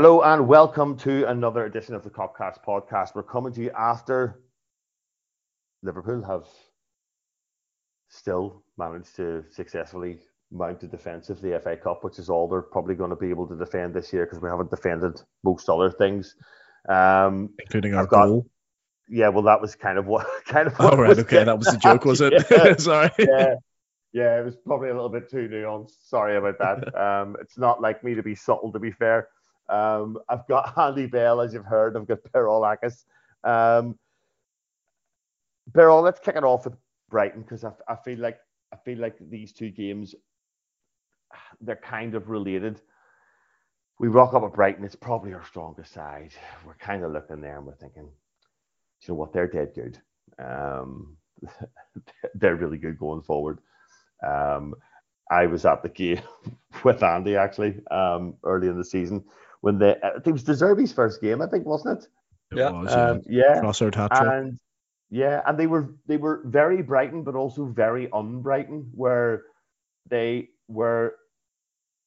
Hello and welcome to another edition of the Copcast podcast. We're coming to you after Liverpool have still managed to successfully mount a defence of the FA Cup, which is all they're probably going to be able to defend this year because we haven't defended most other things, um, including our got, goal. Yeah, well, that was kind of what kind of. oh right, okay, that was the joke, was it? Yeah. Sorry. Yeah, yeah, it was probably a little bit too nuanced. Sorry about that. Um, it's not like me to be subtle, to be fair. Um, I've got Andy Bell, as you've heard. I've got Perol Akis. Um, Perol, let's kick it off with Brighton because I, I feel like I feel like these two games they're kind of related. We rock up at Brighton. It's probably our strongest side. We're kind of looking there and we're thinking, you know what? They're dead good. Um, they're really good going forward. Um, I was at the game with Andy actually um, early in the season when they I think it was De Zerbi's first game, I think, wasn't it? it yeah. Was, um, yeah. Crossard hat And yeah, and they were they were very Brighton, but also very unbrighton, where they were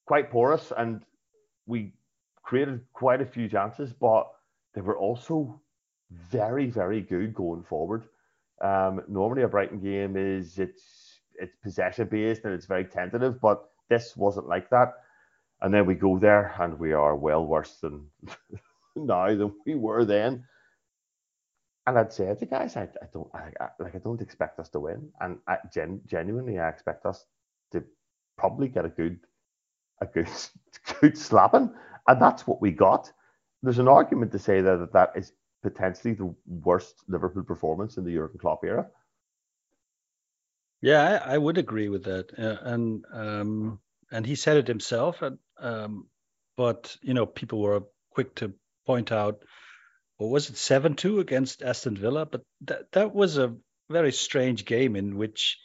quite porous and we created quite a few chances, but they were also very, very good going forward. Um, normally a Brighton game is it's it's possession based and it's very tentative, but this wasn't like that. And then we go there and we are well worse than now than we were then. And I'd say to guys, I, I don't I, I, like I don't expect us to win, and I, gen, genuinely I expect us to probably get a good a good good slapping, and that's what we got. There's an argument to say that that is potentially the worst Liverpool performance in the Jurgen Klopp era. Yeah, I, I would agree with that, uh, and um, and he said it himself. And, um, but you know, people were quick to point out, what was it, seven two against Aston Villa? But that that was a very strange game in which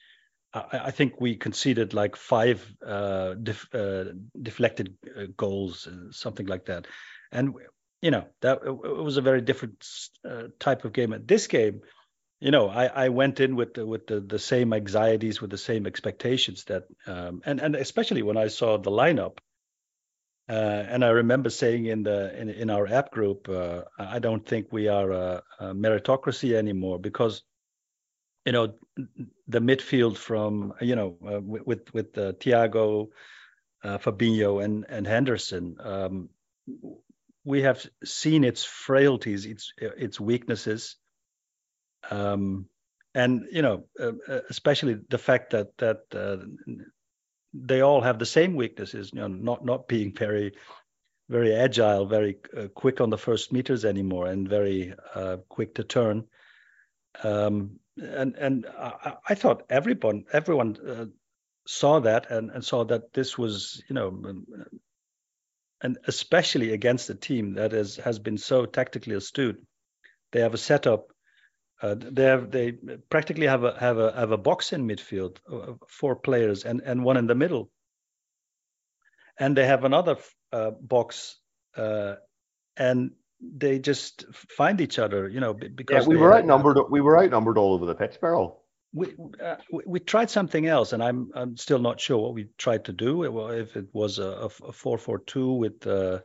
I, I think we conceded like five uh, def, uh, deflected uh, goals, uh, something like that, and you know that it was a very different uh, type of game. At this game, you know, I, I went in with the, with the, the same anxieties, with the same expectations that, um, and and especially when I saw the lineup, uh, and I remember saying in the in, in our app group, uh, I don't think we are a, a, meritocracy anymore because, you know, the midfield from you know uh, with with uh, Thiago, uh, Fabinho, and and Henderson, um, we have seen its frailties, its its weaknesses um, and you know, uh, uh, especially the fact that that uh, they all have the same weaknesses. You know, not not being very very agile, very uh, quick on the first meters anymore, and very uh, quick to turn. Um, and and I, I, thought everyone everyone uh, saw that and, and saw that this was you know um, and especially against a team that is has been so tactically astute. They have a setup uh, they have they practically have a have a have a box in midfield, uh, four players and and one in the middle, and they have another uh, box, uh, and they just find each other, you know, because yeah, we were outnumbered. We were outnumbered all over the pitch, Beryl. We, uh, we, we tried something else, and I'm I'm still not sure what we tried to do. If it was a, a four four two with uh,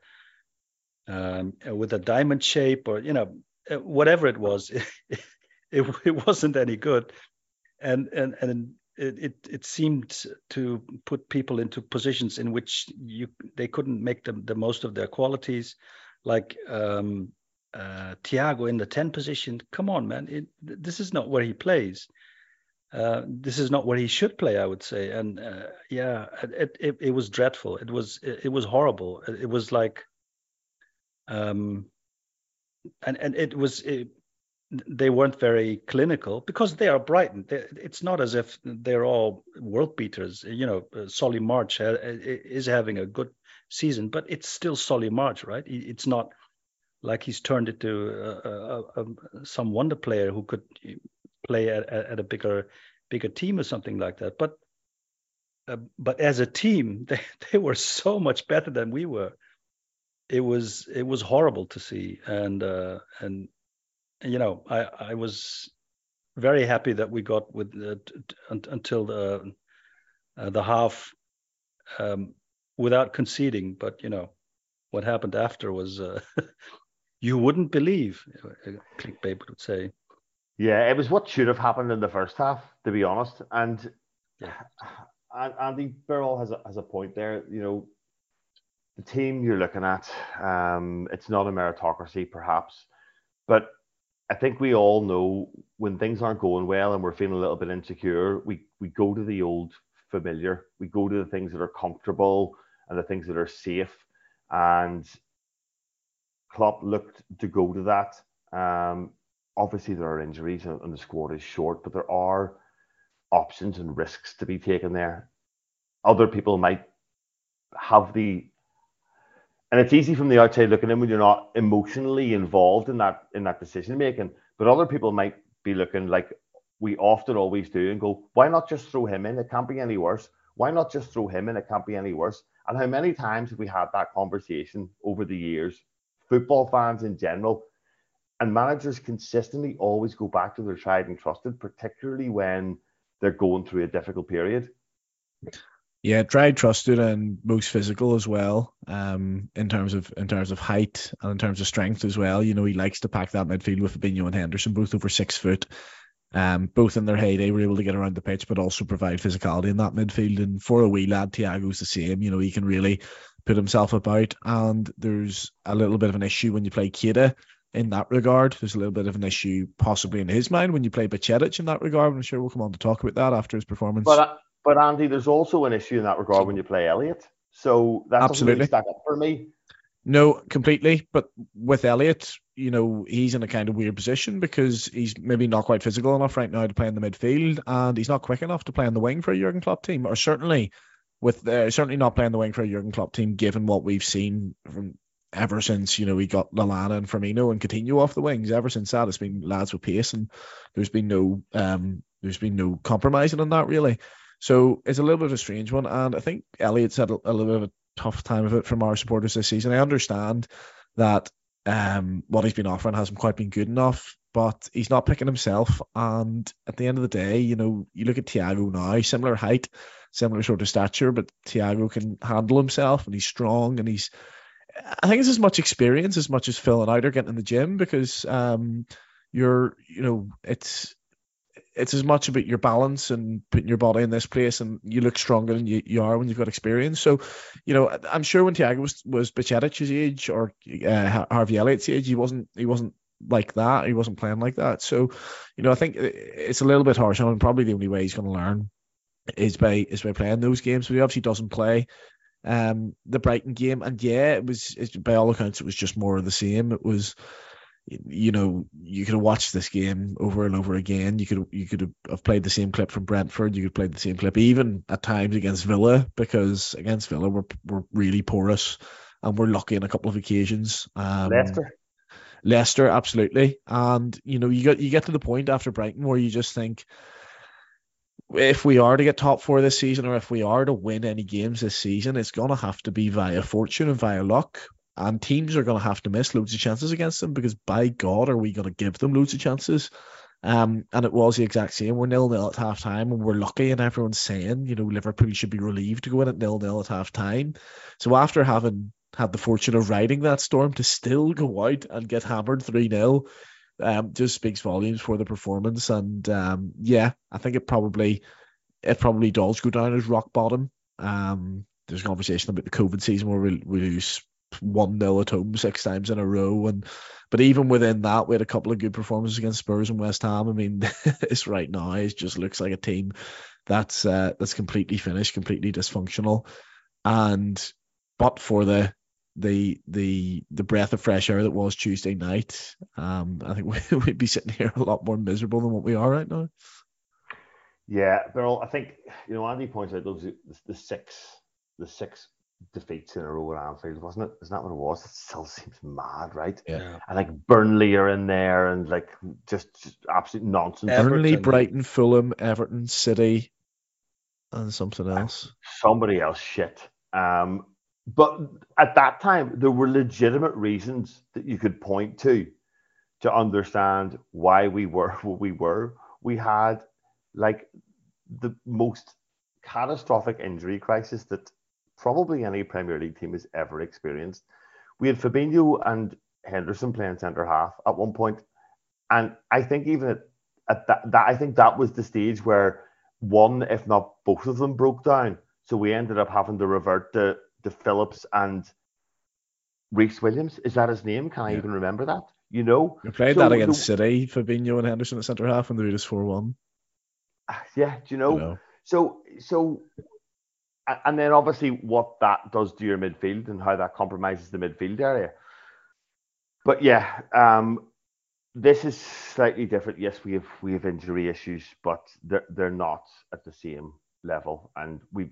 um, with a diamond shape, or you know, whatever it was, it, it wasn't any good, and and and it, it, it seemed to put people into positions in which you they couldn't make the, the most of their qualities, like um, uh, Thiago in the 10 position. Come on, man, it, this is not where he plays. Uh, this is not where he should play, I would say. And uh, yeah, it, it, it was dreadful. It was it, was horrible. It, was like, um, and and it was it, they weren't very clinical because they are Brighton. It's not as if they're all world beaters. You know, uh, Solly March is having a good season, but it's still Solly March, right? It's not like he's turned into a, a, a, some wonder player who could play at, at, a bigger bigger team or something like that. But uh, but as a team, they, they were so much better than we were. It was it was horrible to see, and uh, and you know, I, I was very happy that we got with uh, until the uh, the half um, without conceding. But you know, what happened after was uh, you wouldn't believe. Clickbait would say. Yeah, it was what should have happened in the first half, to be honest. And yeah. Andy Birrell has a, has a point there. You know, the team you're looking at, um, it's not a meritocracy, perhaps, but I think we all know when things aren't going well and we're feeling a little bit insecure, we we go to the old familiar. We go to the things that are comfortable and the things that are safe. And Klopp looked to go to that. Um, obviously, there are injuries and the squad is short, but there are options and risks to be taken there. Other people might have the and it's easy from the outside looking in when you're not emotionally involved in that in that decision making. But other people might be looking like we often always do and go, why not just throw him in? It can't be any worse. Why not just throw him in? It can't be any worse. And how many times have we had that conversation over the years? Football fans in general, and managers consistently always go back to their tried and trusted, particularly when they're going through a difficult period. Yeah, tried, trusted, and most physical as well. Um, in terms of in terms of height and in terms of strength as well. You know, he likes to pack that midfield with Fabinho and Henderson, both over six foot. Um, both in their heyday were able to get around the pitch, but also provide physicality in that midfield. And for a wee lad, Thiago's the same. You know, he can really put himself about. And there's a little bit of an issue when you play Keita in that regard. There's a little bit of an issue possibly in his mind when you play Bajcetic in that regard. I'm sure we'll come on to talk about that after his performance. But but Andy, there's also an issue in that regard when you play Elliott. So that Absolutely. really stack up for me. No, completely. But with Elliott, you know, he's in a kind of weird position because he's maybe not quite physical enough right now to play in the midfield, and he's not quick enough to play in the wing for a Jurgen Klopp team, or certainly with uh, certainly not playing the wing for a Jurgen Klopp team, given what we've seen from ever since you know we got Lallana and Firmino and Coutinho off the wings. Ever since that, it's been lads with pace, and there's been no um, there's been no compromising on that really. So it's a little bit of a strange one, and I think Elliot's had a, a little bit of a tough time of it from our supporters this season. I understand that um, what he's been offering hasn't quite been good enough, but he's not picking himself. And at the end of the day, you know, you look at Thiago now, similar height, similar sort of stature, but Thiago can handle himself and he's strong and he's. I think it's as much experience as much as filling out or getting in the gym because um, you're, you know, it's it's as much about your balance and putting your body in this place, and you look stronger than you, you are when you've got experience. So, you know, I'm sure when Thiago was was Bajcetic's age or uh, Harvey Elliott's age, he wasn't he wasn't like that. He wasn't playing like that. So, you know, I think it's a little bit harsh on him. Probably the only way he's going to learn is by is by playing those games. But he obviously doesn't play um the Brighton game, and yeah, it was by all accounts it was just more of the same. It was you know, you could have watched this game over and over again. You could you could have played the same clip from Brentford. You could play the same clip even at times against Villa because against Villa we're we're really porous and we're lucky in a couple of occasions. Um, Leicester, Leicester, absolutely. And you know, you get you get to the point after Brighton where you just think if we are to get top four this season or if we are to win any games this season, it's gonna have to be via fortune and via luck and teams are going to have to miss loads of chances against them because by God are we going to give them loads of chances. Um, and it was the exact same. We're nil nil at half time, and we're lucky, and everyone's saying, you know, Liverpool should be relieved to go in at nil nil at half time. So after having had the fortune of riding that storm to still go out and get hammered 3 0, um, just speaks volumes for the performance. And um, yeah, I think it probably it probably does go down as rock bottom. Um, there's a conversation about the COVID season where we, we lose one 0 at home six times in a row, and but even within that, we had a couple of good performances against Spurs and West Ham. I mean, this right now it just looks like a team that's uh, that's completely finished, completely dysfunctional, and but for the the the the breath of fresh air that was Tuesday night, um, I think we, would be sitting here a lot more miserable than what we are right now. Yeah, Beryl, I think you know Andy points out those the, the six the six defeats in a row at Anfield, wasn't it? Isn't that what it was? It still seems mad, right? Yeah. And like Burnley are in there and like just, just absolute nonsense. Burnley, Brighton, Fulham, Everton, City, and something else. Somebody else shit. Um, but at that time, there were legitimate reasons that you could point to to understand why we were what we were. We had like the most catastrophic injury crisis that probably any Premier League team has ever experienced. we had Fabinho and Henderson playing centre half at one point, and I think even at, at that, that I think that was the stage where one, if not both of them, broke down. So we ended up having to revert to, to Phillips and Rhys Williams. Is that his name? Can I yeah. even remember that? You know, we played so, that against so, City, Fabinho and Henderson at centre half, and they beat us four one. Ah, yeah, do you know? you know? So so and then obviously what that does to your midfield and how that compromises the midfield area. But yeah, um, this is slightly different. Yes, we have we have injury issues, but they're they're not at the same level, and we've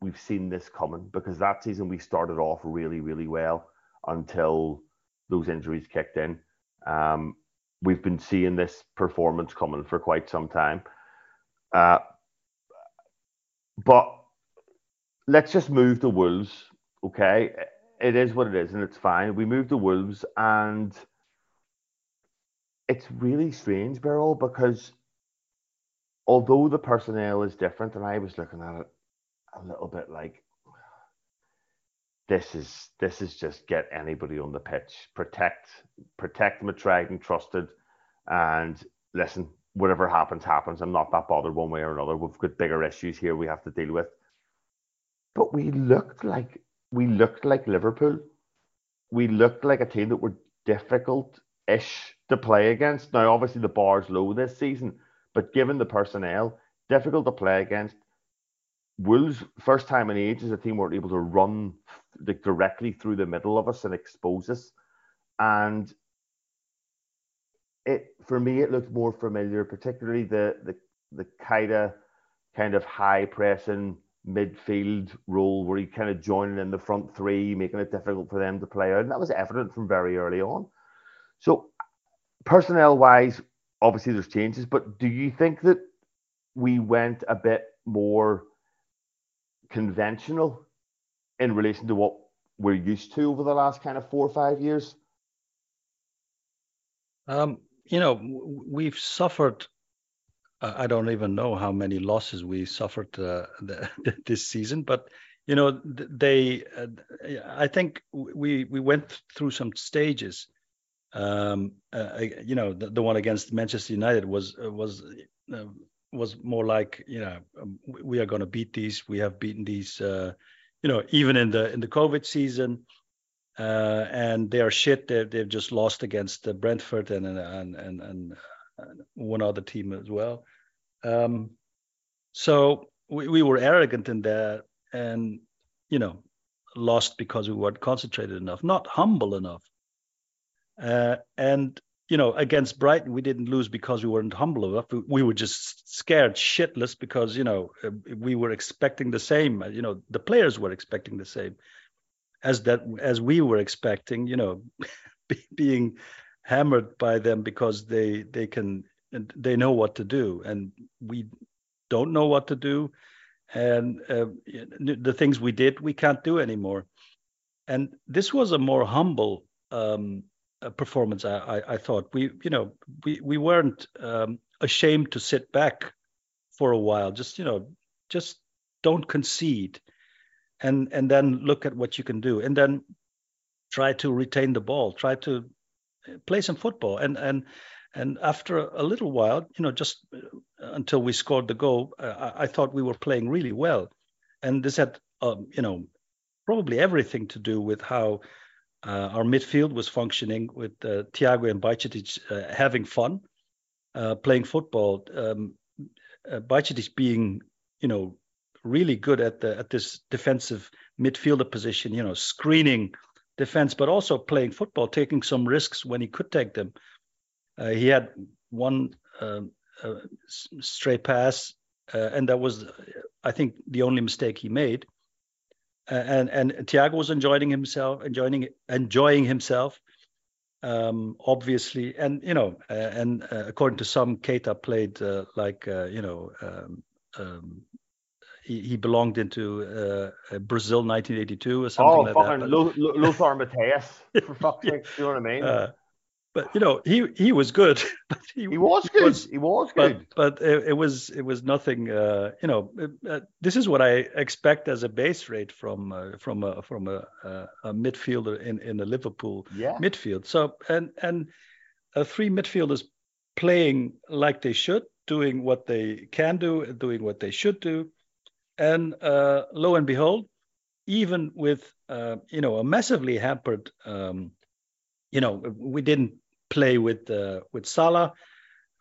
we've seen this coming because that season we started off really really well until those injuries kicked in. Um, we've been seeing this performance coming for quite some time. Uh, but let's just move the Wolves. Okay, it is what it is, and it's fine. We move the Wolves, and it's really strange, Beryl, because although the personnel is different, and I was looking at it a little bit like this is this is just get anybody on the pitch, protect protect and trusted, and listen, whatever happens, happens. I'm not that bothered one way or another. We've got bigger issues here we have to deal with. But we looked like we looked like Liverpool. We looked like a team that were difficult-ish to play against. Now, obviously, the bar's low this season, but given the personnel, difficult to play against. Wolves, first time in ages, a team weren't able to run directly through the middle of us and expose us. And it for me it looked more familiar, particularly the the the of kind of high pressing midfield role where he kind of joining in the front three, making it difficult for them to play out. And that was evident from very early on. So personnel wise, obviously there's changes, but do you think that we went a bit more conventional in relation to what we're used to over the last kind of four or five years? Um, you know, we've suffered. I don't even know how many losses we suffered uh, the, this season, but you know, they. Uh, I think we we went through some stages. Um, uh, you know, the, the, one against Manchester United was uh, was uh, was more like you know um, we are going to beat these. We have beaten these. Uh, you know, even in the in the COVID season, uh, and they are shit. They've, they've just lost against Brentford and and and and one other team as well. Um, so we, we were arrogant in that, and you know, lost because we weren't concentrated enough, not humble enough. Uh, and you know, against Brighton, we didn't lose because we weren't humble enough. We were just scared shitless because you know uh, we were expecting the same. You know, the players were expecting the same as that as we were expecting you know being hammered by them because they they can they know what to do. And we don't know what to do. And uh, the things we did we can't do anymore. And this was a more humble um, performance I, I, I, thought. We you know we we weren't um, ashamed to sit back for a while. Just you know just don't concede. And and then look at what you can do. And then try to retain the ball try to play some football and and and after a little while you know just uh, until we scored the goal uh, I, thought we were playing really well and this had um, you know probably everything to do with how uh, our midfield was functioning with uh, Thiago and Bajcetic uh, having fun uh, playing football um, Bajcetic being you know really good at the at this defensive midfielder position. You know, screening defense, but also playing football, taking some risks when he could take them. Uh, he had one uh, uh, stray pass, uh, and that was, I think, the only mistake he made. and and Thiago was enjoying himself, enjoying enjoying himself, um, obviously, and you know, uh, and uh, according to some, Keita played like you know um, um, he, he belonged into uh, Brazil 1982 or something oh, like fucking that. Lothar Matthäus, for fuck's sake, you know what I mean? Uh, but you know he he was good. he, he, was good. Was, he was good. But, but it, it, was it was nothing. Uh, you know, uh, this is what I expect as a base rate from uh, from a from a, a, midfielder in in the Liverpool yeah. midfield. So and and uh, three midfielders playing like they should, doing what they can do, doing what they should do, and uh, lo and behold, even with uh, you know a massively hampered. Um, you know, we didn't play with uh, with Salah.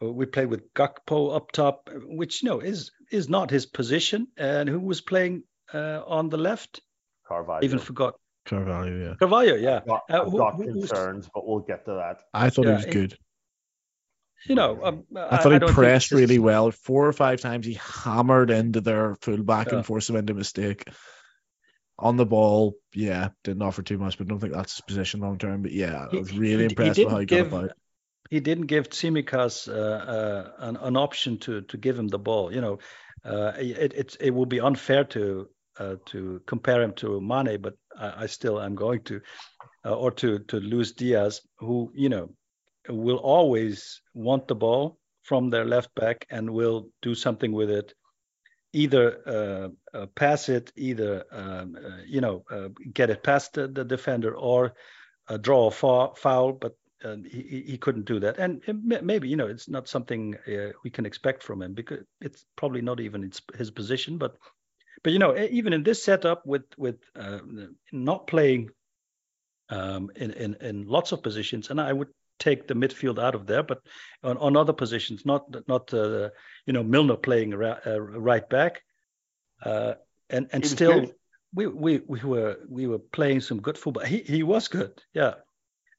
We played with Gakpo up top, which you know is is not his position. And who was playing uh, on the left? Carvalho. I Even forgot. Carvalho, yeah. Carvalho, yeah. I've got, uh, I've got who, concerns, but we'll get to that. I thought yeah, he was good. You know, um, I thought I, he I pressed really well. Four or five times he hammered into their fullback yeah. and forced them into mistake on the ball, yeah, didn't offer too much, but don't think that's his position long term. But yeah, I was really he, impressed he with how he give, got about. He didn't give Tsimikas uh, uh, an, an option to to give him the ball. You know, uh, it it it would be unfair to uh, to compare him to Mane, but I, I still am going to, uh, or to to Luis Diaz, who you know will always want the ball from their left back and will do something with it either uh, uh, pass it, either um, uh, you know uh, get it past the, the defender, or uh, draw a foul. But uh, he, he couldn't do that, and maybe you know it's not something we can expect from him because it's probably not even his position. But but you know even in this setup with with not playing um, in, in in lots of positions, and I would take the midfield out of there, but on, on other positions, not not uh, you know Milner playing ra- uh, right back, uh, and and still we, we we were we were playing some good football. He he was good, yeah,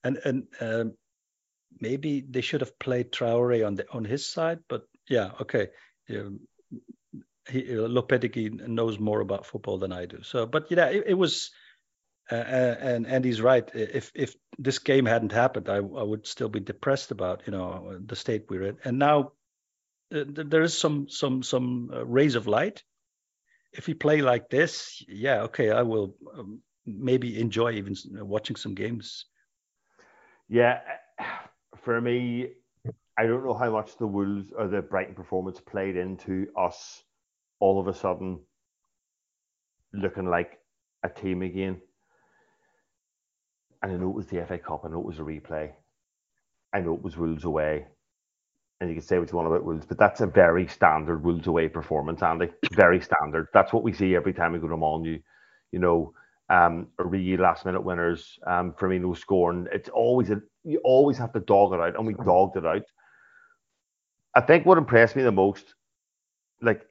and and um, maybe they should have played Traore on the on his side, but yeah, okay. Um, he, Lopetegui knows more about football than I do. So, but yeah, it, it was uh, and he's right. If if this game hadn't happened, I, I would still be depressed about you know the state we're in. And now uh, there is some some some uh, rays of light. If we play like this, yeah, okay, I will um, maybe enjoy even watching some games. Yeah, for me, I don't know how much the Wolves or the Brighton performance played into us all of a sudden looking like a team again and I know it was the FA Cup, I know it was a replay, I know it was Wolves away, and you can say what you want about Wolves, but that's a very standard Wolves away performance, Andy. Very standard. That's what we see every time we go to Molyneux. You know, um, Origi last minute winners, um, Firmino scoring. It's always a you always have to dog it out, and we dogged it out. I think what impressed me the most, like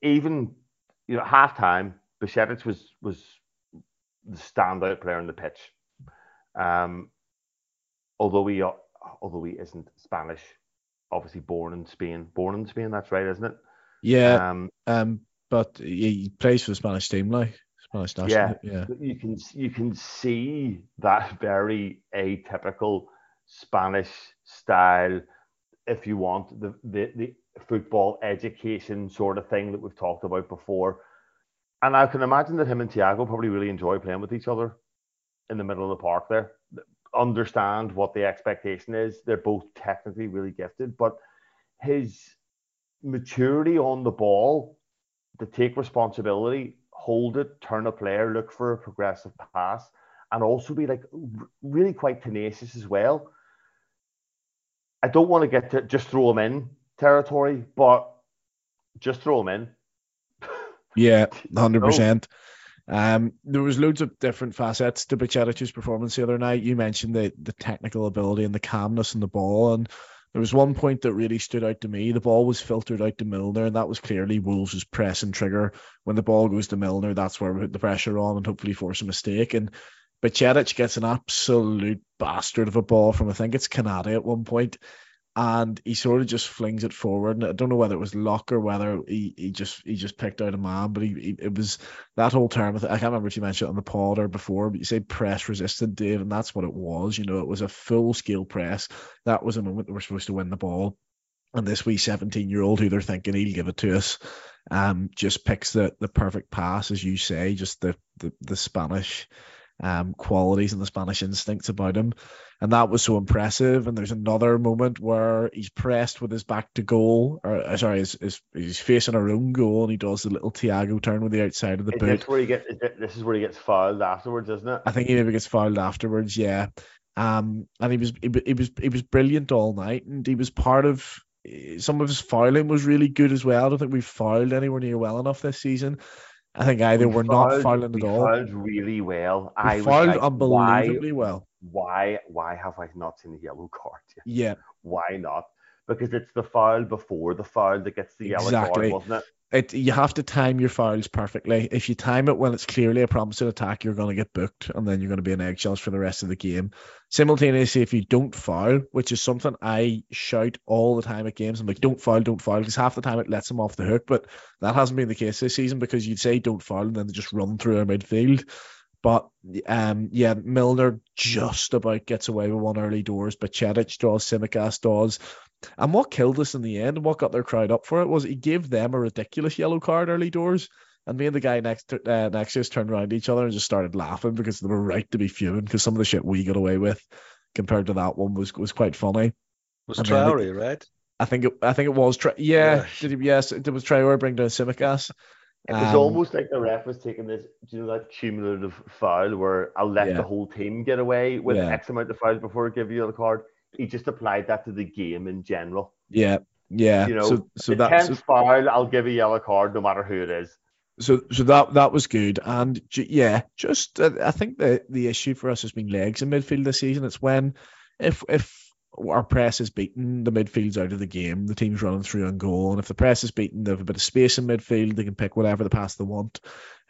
even you know half time, Bajcetic was was the standout player on the pitch. Um, although he although he isn't Spanish, obviously born in Spain. Born in Spain, that's right, isn't it? Yeah. Um, um but he plays for the Spanish team, like Spanish national. Yeah, yeah. You can you can see that very atypical Spanish style, if you want the the the football education sort of thing that we've talked about before. And I can imagine that him and Thiago probably really enjoy playing with each other in the middle of the park there. Understand what the expectation is. They're both technically really gifted, but his maturity on the ball to take responsibility, hold it, turn a player, look for a progressive pass, and also be like really quite tenacious as well. I don't want to get to just throw him in territory, but just throw him in. Yeah, hundred percent. Um, there was loads of different facets to Bajcetic's performance the other night. You mentioned the the technical ability and the calmness in the ball, and there was one point that really stood out to me. The ball was filtered out to Milner, and that was clearly Wolves' press and trigger. When the ball goes to Milner, that's where we put the pressure on and hopefully force a mistake. And Bajcetic gets an absolute bastard of a ball from I think it's Konaté at one point, and he sort of just flings it forward. And I don't know whether it was luck or whether he, he just he just picked out a man, but he, he it was that whole term. I can't remember if you mentioned it on the pod or before, but you say press resistant, Dave, and that's what it was. You know, it was a full scale press. That was a moment that we're supposed to win the ball. And this wee 17 year old who they're thinking he'll give it to us, um, just picks the the perfect pass, as you say, just the the, the Spanish um, qualities and the Spanish instincts about him. And that was so impressive. And there's another moment where he's pressed with his back to goal, or uh, sorry, he's, he's, he's facing our own goal, and he does the little Thiago turn with the outside of the Is boot. this where he gets? This is where he gets fouled afterwards, isn't it? I think he maybe gets fouled afterwards, yeah. Um, and he was he, he was he was brilliant all night, and he was part of eh, some of his fouling was really good as well. I don't think we've fouled anywhere near well enough this season. I think either We we're not fouling at all. Fouled really well. We I fouled like, why, unbelievably well. why, why have I not seen the yellow card yet? Yeah, Why not? Because it's the foul before the foul that gets the yellow Exactly. card, wasn't it? it you have to time your fouls perfectly. If you time it when it's clearly a promising attack, you're going to get booked, and then you're going to be in eggshells for the rest of the game. Simultaneously, if you don't foul, which is something I shout all the time at games, I'm like, don't foul, don't foul, because half the time it lets them off the hook. But that hasn't been the case this season because you'd say don't foul, and then they just run through our midfield. But um, yeah, Milner just about gets away with one early doors, but Chedic does, Tsimikas does. And what killed us in the end, and what got their crowd up for it, was he gave them a ridiculous yellow card early doors. And me and the guy next to, uh, next to us turned around to each other and just started laughing because they were right to be fuming because some of the shit we got away with compared to that one was was quite funny. was And then the- Traore, right? I think it I think it was tra- yeah, Yeah. did he, yes it was Traore bring down Tsimikas. It was Um, almost like the ref was taking this, you know, that cumulative foul where I'll let Yeah. the whole team get away with Yeah. X amount of fouls before I give you the card. He just applied that to the game in general. Yeah, yeah. You know, so so the that tenth so, foul, I'll give a yellow card no matter who it is. so so that that was good and yeah just uh, i think the the issue for us has been legs in midfield this season it's when if if our press is beaten the midfield's out of the game the team's running through on goal and if the press is beaten they have a bit of space in midfield they can pick whatever the pass they want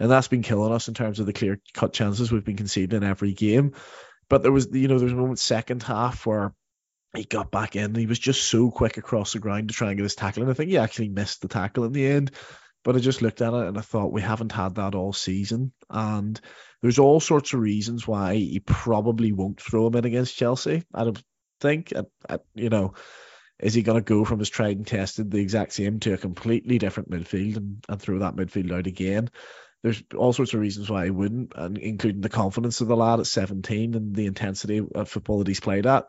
and that's been killing us in terms of the clear cut chances we've been conceding in every game but there was you know there was a moment second half where he got back in. He was just so quick across the ground to try and get his tackle. And I think he actually missed the tackle in the end. But I just looked at it and I thought we haven't had that all season. And there's all sorts of reasons why he probably won't throw him in against Chelsea. I don't think, I, I, you know, is he going to go from his tried and tested the exact same to a completely different midfield and, and throw that midfield out again? There's all sorts of reasons why he wouldn't, and including the confidence of the lad at 17 and the intensity of football that he's played at.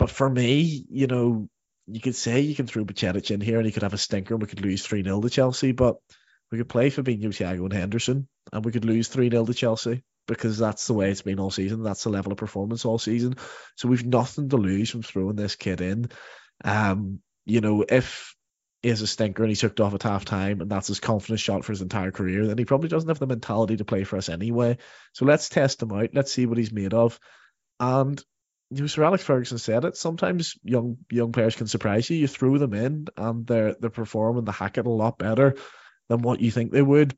But for me, you know, you could say you can throw Bajcetic in here and he could have a stinker and we could lose 3 0 to Chelsea, but we could play Fabinho, Thiago, and Henderson and we could lose 3 0 to Chelsea because that's the way it's been all season. That's the level of performance all season. So we've nothing to lose from throwing this kid in. Um, you know, if he has a stinker and he's hooked off at half time and that's his confidence shot for his entire career, then he probably doesn't have the mentality to play for us anyway. So let's test him out. Let's see what he's made of. And Sir Alex Ferguson said it. Sometimes young young players can surprise you. You throw them in and they're they're performing the hack it a lot better than what you think they would.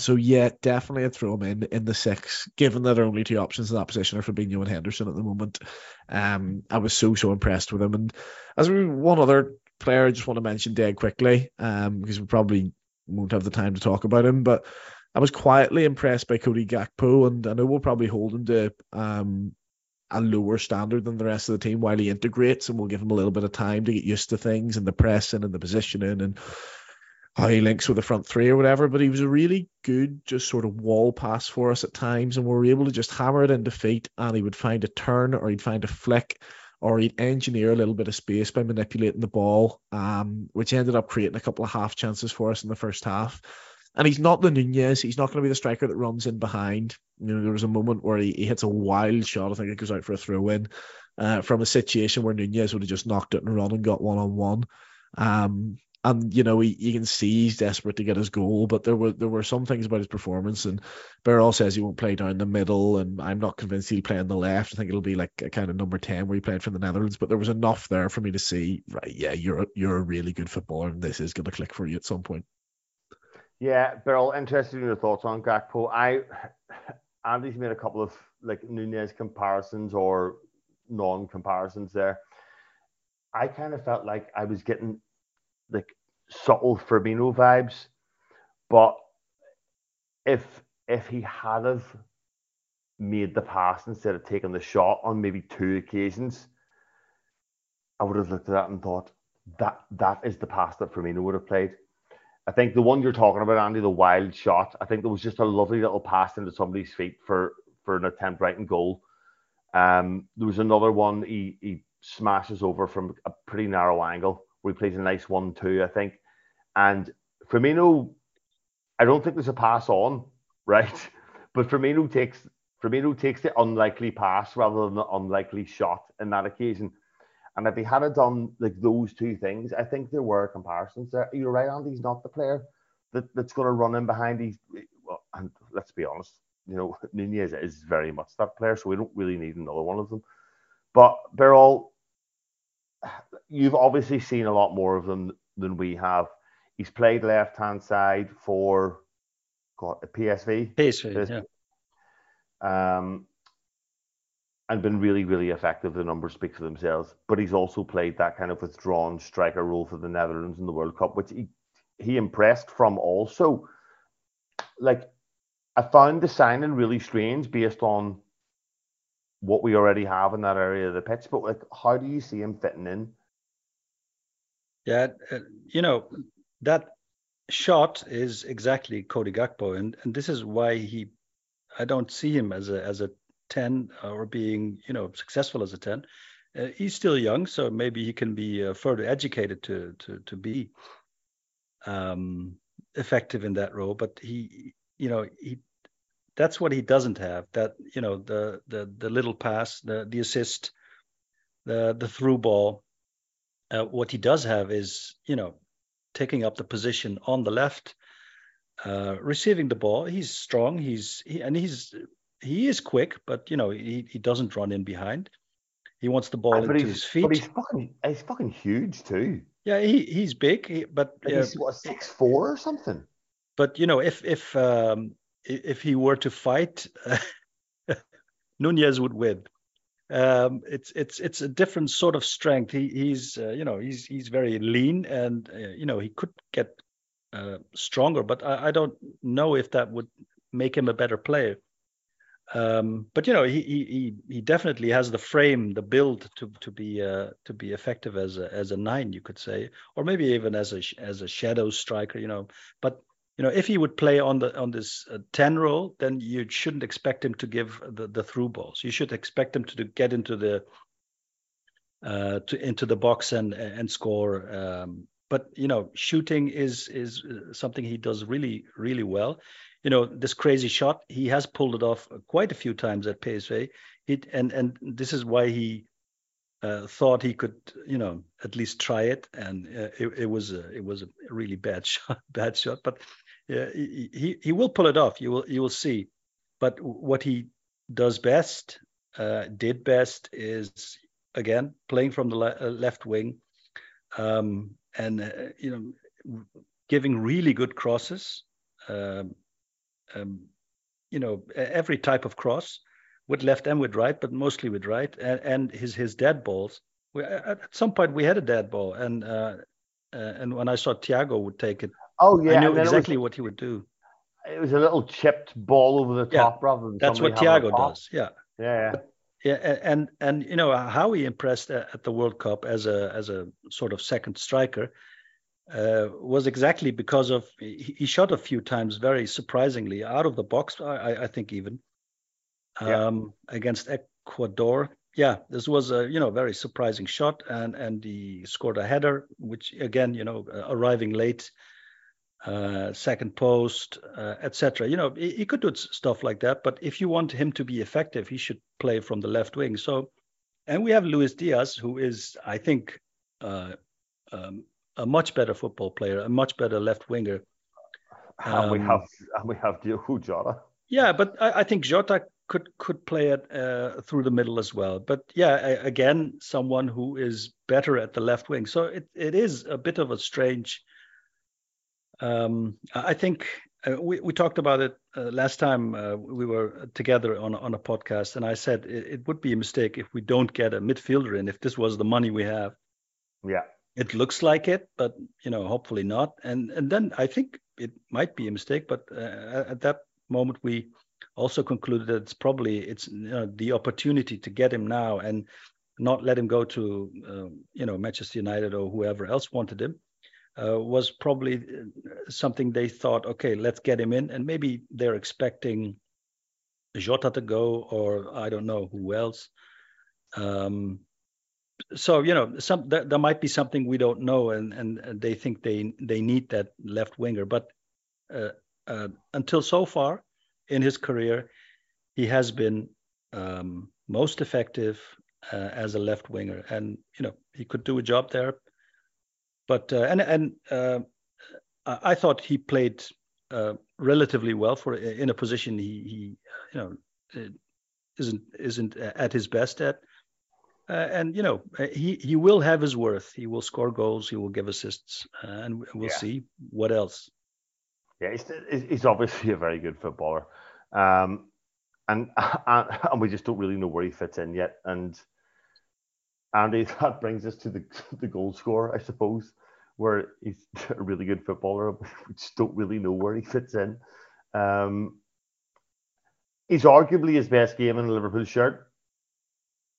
So yeah, definitely I'd throw him in in the six, given that our only two options in that position are Fabinho and Henderson at the moment. Um, I was so so impressed with him, and as we one other player, I just want to mention dead quickly, um, because we probably won't have the time to talk about him, but I was quietly impressed by Cody Gakpo, and I know we'll probably hold him to um a lower standard than the rest of the team while he integrates, and we'll give him a little bit of time to get used to things and the pressing and the positioning and how he links with the front three or whatever. But he was a really good, just sort of wall pass for us at times, and we were able to just hammer it into feet, and he would find a turn or he'd find a flick. Or he'd engineer a little bit of space by manipulating the ball, um, which ended up creating a couple of half chances for us in the first half. And he's not the Nunez. He's not going to be the striker that runs in behind. You know, there was a moment where he, he hits a wild shot. I think it goes out for a throw in uh, from a situation where Nunez would have just knocked it and run and got one on one. And you know, he, you can see he's desperate to get his goal, but there were there were some things about his performance. And Beryl says he won't play down the middle, and I'm not convinced he'll play on the left. I think it'll be like a kind of number ten where he played for the Netherlands. But there was enough there for me to see, right? Yeah, you're a, you're a really good footballer, and this is going to click for you at some point. Yeah, Beryl, interested in your thoughts on Gakpo. I Andy's made a couple of like Nunez comparisons or non-comparisons there. I kind of felt like I was getting like subtle Firmino vibes, but if if he had have made the pass instead of taking the shot on maybe two occasions, I would have looked at that and thought that that is the pass that Firmino would have played. I think the one you're talking about, Andy, the wild shot. I think there was just a lovely little pass into somebody's feet for for an attempt right in goal. Um, there was another one he, he smashes over from a pretty narrow angle where he plays a nice one-two, I think. And Firmino, I don't think there's a pass on, right? But Firmino takes Firmino takes the unlikely pass rather than the unlikely shot in that occasion. And if he had done like those two things, I think there were comparisons there. You're right, Andy. He's not the player that, that's going to run in behind. He's well, and let's be honest, you know, Nunez is very much that player, so we don't really need another one of them. But they're all. You've obviously seen a lot more of them than we have. He's played left hand side for God, PSV. PSV, yeah. Um, and been really, really effective. The numbers speak for themselves. But he's also played that kind of withdrawn striker role for the Netherlands in the World Cup, which he, he impressed from also. Like, I found the signing really strange based on what we already have in that area of the pitch. But like, how do you see him fitting in? Yeah, uh, you know that shot is exactly Cody Gakpo, and and this is why he I don't see him as a as a 10 or being you know successful as a 10. Uh, he's still young, so maybe he can be uh, further educated to to to be um, effective in that role. But he, you know, he that's what he doesn't have. That you know the the the little pass, the the assist, the the through ball. Uh, what he does have is you know taking up the position on the left uh, receiving the ball. He's strong. He's he, and he's he is quick, but you know he, he doesn't run in behind. He wants the ball into his feet. But he's fucking he's fucking huge too. Yeah, he he's big, he, but like he's what six four or something. But you know, if if um, if he were to fight, uh, Nunez would win. Um, it's it's it's a different sort of strength. He he's uh, you know he's he's very lean and uh, you know he could get uh, stronger. But I, I, don't know if that would make him a better player. Um, but you know, he, he he definitely has the frame, the build to to be uh, to be effective as a as a nine, you could say, or maybe even as a as a shadow striker. You know, but you know, if he would play on the on this uh, ten role, then you shouldn't expect him to give the, the through balls. You should expect him to get into the uh, to into the box and and score um, but you know shooting is is uh, something he does really really well. You know this crazy shot he has pulled it off quite a few times at PSV it and and this is why he uh, thought he could you know at least try it. And uh, it, it, was a, it was a really bad shot bad shot. But uh, he, he will pull it off. You will you will see. But what he does best uh, did best is again playing from the le- left wing. Um, and uh, you know giving really good crosses um, um, you know every type of cross with left and with right but mostly with right and, and his his dead balls. We, at some point we had a dead ball and uh, uh, and when i saw thiago would take it oh yeah i knew exactly was, what he would do. It was a little chipped ball over the top yeah, rather than that's what thiago does yeah. Yeah, yeah. Yeah, and and you know how he impressed at the World Cup as a as a sort of second striker uh, was exactly because of he, shot a few times very surprisingly out of the box. I, I think even um, yeah. against Ecuador. Yeah, this was a you know very surprising shot, and and he scored a header, which again you know arriving late uh, second post, uh, etc. You know, he, he, could do stuff like that. But if you want him to be effective, he should play from the left wing. So, and we have Luis Diaz, who is, I think, uh, um, a much better football player, a much better left winger. Um, and we um, have and we have Diogo Jota. Yeah, but I, I, think Jota could could play it uh, through the middle as well. But yeah, again, someone who is better at the left wing. So it, it is a bit of a strange um, I think uh, we, we talked about it uh, last time uh, we were together on, on a podcast, and I said it, it, would be a mistake if we don't get a midfielder in, if this was the money we have. Yeah. It looks like it, but you know, hopefully not. And and then I think it might be a mistake, but uh, at that moment we also concluded that it's probably it's you know, the opportunity to get him now and not let him go to um, you know Manchester United or whoever else wanted him uh, was probably uh, something they thought, okay, let's get him in, and maybe they're expecting Jota to go, or I don't know who else. Um, so you know, some there, there, might be something we don't know, and and they think they they need that left winger. But uh, uh, until so far in his career, he has been um, most effective uh, as a left winger, and you know he could do a job there. But uh, and and uh, I thought he played uh, relatively well for in a position he he you know isn't isn't at his best at. Uh, and you know he he will have his worth. He will score goals. He will give assists, uh, and we'll yeah. see what else. Yeah, he's, he's obviously a very good footballer, um, and and we just don't really know where he fits in yet. And Andy, that brings us to the the goal scorer, I suppose, where he's a really good footballer. We just don't really know where he fits in. Um, he's arguably his best game in a Liverpool shirt.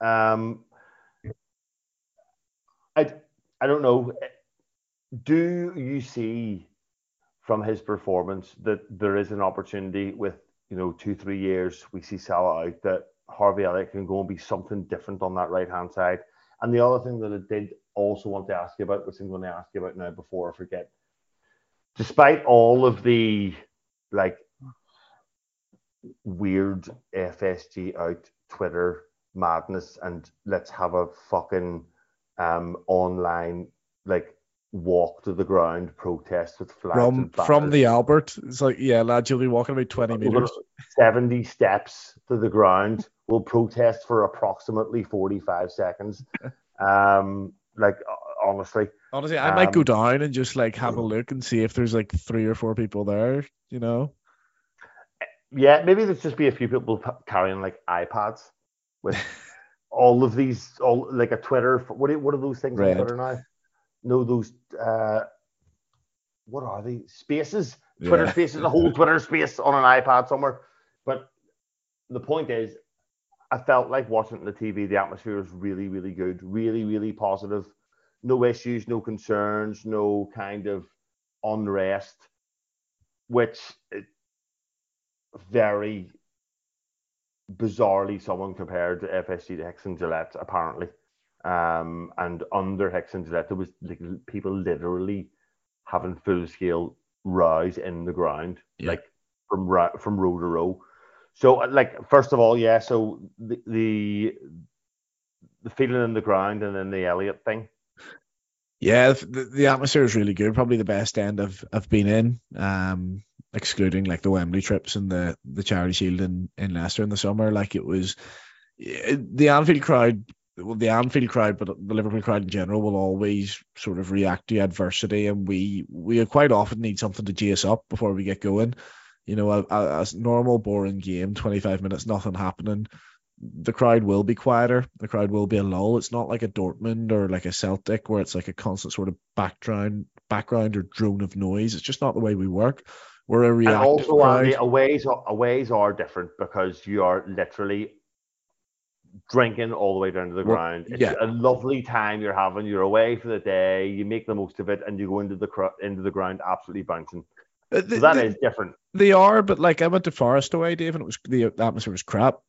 Um, I I don't know. Do you see from his performance that there is an opportunity with you know two three years we see Salah out that Harvey Elliott can go and be something different on that right hand side. And the other thing that I did also want to ask you about, which I'm going to ask you about now before I forget, despite all of the like weird FSG out Twitter madness and let's have a fucking um, online like walk to the ground protest with flags from from the Albert. It's like yeah, lad, you'll be walking about twenty meters, seventy steps to the ground. We'll protest for approximately forty-five seconds. Um, like honestly, honestly, I um, might go down and just like have a look and see if there's like three or four people there. You know. Yeah, maybe there's just be a few people carrying like iPads with all of these, all like a Twitter. What are, what are those things Red. on Twitter now? No, those. Uh, what are they? Spaces. Twitter yeah. spaces. A whole Twitter space on an iPad somewhere. But the point is, I felt like watching the TV. The atmosphere was really, really good. Really, really positive. No issues, no concerns, no kind of unrest, which very bizarrely someone compared FSG to Hicks and Gillett apparently. Um, and under Hicks and Gillett, there was like, people literally having full scale rows in the ground, yeah. like from from row to row. So, like, first of all, yeah. So the the, the feeling in the ground, and then the Elliott thing. Yeah, the, the atmosphere is really good. Probably the best end I've I've been in. Um, excluding like the Wembley trips and the the Charity Shield in in Leicester in the summer. Like it was the Anfield crowd. Well, the Anfield crowd, but the Liverpool crowd in general will always sort of react to adversity, and we we quite often need something to g us up before we get going. You know, a, a, a normal boring game, twenty five minutes, nothing happening the crowd will be quieter. The crowd will be a lull. It's not like a Dortmund or like a Celtic where it's like a constant sort of background background or drone of noise. It's just not the way we work. We're a reactive and also crowd. the aways aways are different because you are literally drinking all the way down to the well, ground. It's yeah. a lovely time you're having. You're away for the day. You make the most of it, and you go into the into the ground absolutely bouncing. Uh, the, so that the, is different. They are, but like I went to Forest away, Dave, and it was the atmosphere was crap.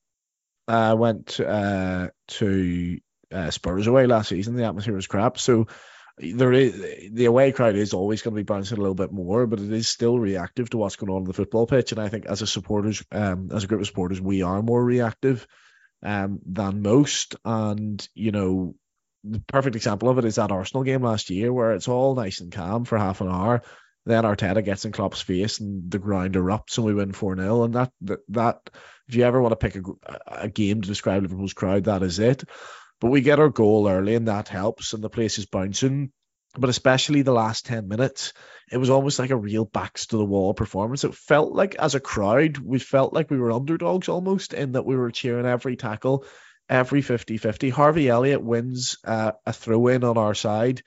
I went uh, to uh, Spurs away last season. The atmosphere was crap. So there is the away crowd is always going to be bouncing a little bit more, but it is still reactive to what's going on in the football pitch. And I think as a supporters, um, as a group of supporters, we are more reactive um, than most. And you know, the perfect example of it is that Arsenal game last year, where it's all nice and calm for half an hour. Then Arteta gets in Klopp's face and the ground erupts and we win 4 0. And that, that, that, if you ever want to pick a, a game to describe Liverpool's crowd, that is it. But we get our goal early and that helps, and the place is bouncing. But especially the last 10 minutes, it was almost like a real backs to the wall performance. It felt like, as a crowd, we felt like we were underdogs almost, in that we were cheering every tackle, every 50 50. Harvey Elliott wins uh, a throw in on our side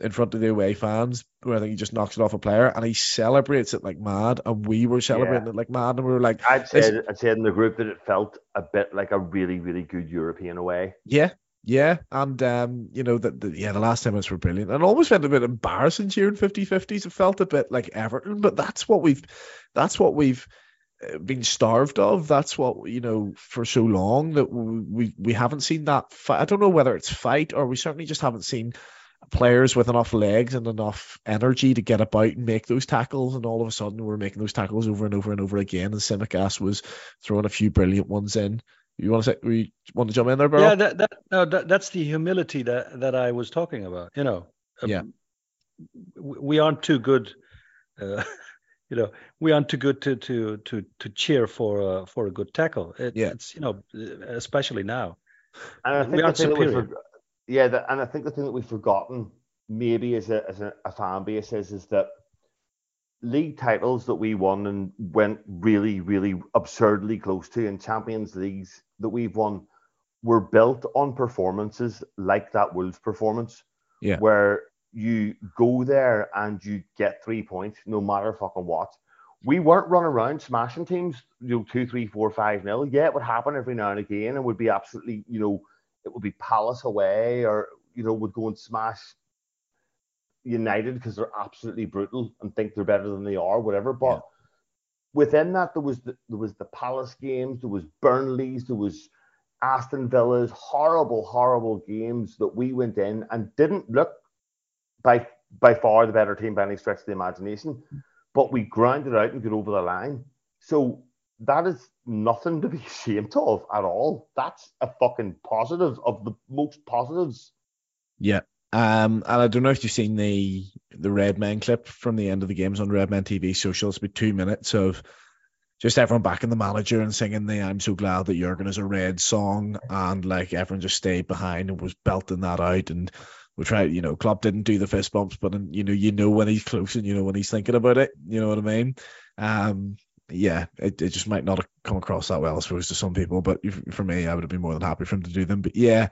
in front of the away fans, where I think he just knocks it off a player and he celebrates it like mad, and we were celebrating yeah. it like mad, and we were like, I'd say, I'd say in the group that it felt a bit like a really, really good European away. Yeah, yeah, and um, you know that the, yeah, the last ten minutes were brilliant, and almost felt a bit embarrassing cheering 50-50s. It felt a bit like Everton, but that's what we've, that's what we've uh, been starved of. That's what you know for so long that we we haven't seen that. Fight. I don't know whether it's fight or we certainly just haven't seen players with enough legs and enough energy to get about and make those tackles. And all of a sudden, we're making those tackles over and over and over again. And Tsimikas was throwing a few brilliant ones in. You want to say? We want to jump in there, bro? Yeah, that, that, no, that, that's the humility that that I was talking about. You know, um, yeah, we aren't too good. Uh, you know, we aren't too good to to to to cheer for uh, for a good tackle. It, yeah. It's you know, especially now. And I think we aren't superior. Yeah, the, and I think the thing that we've forgotten, maybe as a as a, a fan base, is is that league titles that we won and went really, really absurdly close to, and Champions Leagues that we've won were built on performances like that Wolves performance. Yeah. Where you go there and you get three points no matter fucking what. We weren't running around smashing teams, you know, two, three, four, five nil. Yeah, it would happen every now and again and would be absolutely, you know, it would be Palace away or, you know, would go and smash United because they're absolutely brutal and think they're better than they are, whatever. But yeah. within that, there was the, there was the Palace games, there was Burnley's, there was Aston Villa's, horrible, horrible games that we went in and didn't look by by far the better team by any stretch of the imagination, mm. but we grounded out and got over the line. So that is nothing to be ashamed of at all. That's a fucking positive of the most positives. Yeah, um, and I don't know if you've seen the the Redmen clip from the end of the games on Redmen TV social. It's about two minutes of just everyone backing the manager and singing the "I'm so glad that Jurgen is a Red" song, and like everyone just stayed behind and was belting that out. And we tried, you know, Klopp didn't do the fist bumps, but you know, you know when he's close and you know when he's thinking about it. You know what I mean? Um, yeah, it, it just might not have come across that well, I suppose, to some people. But for me, I would have been more than happy for him to do them. But yeah,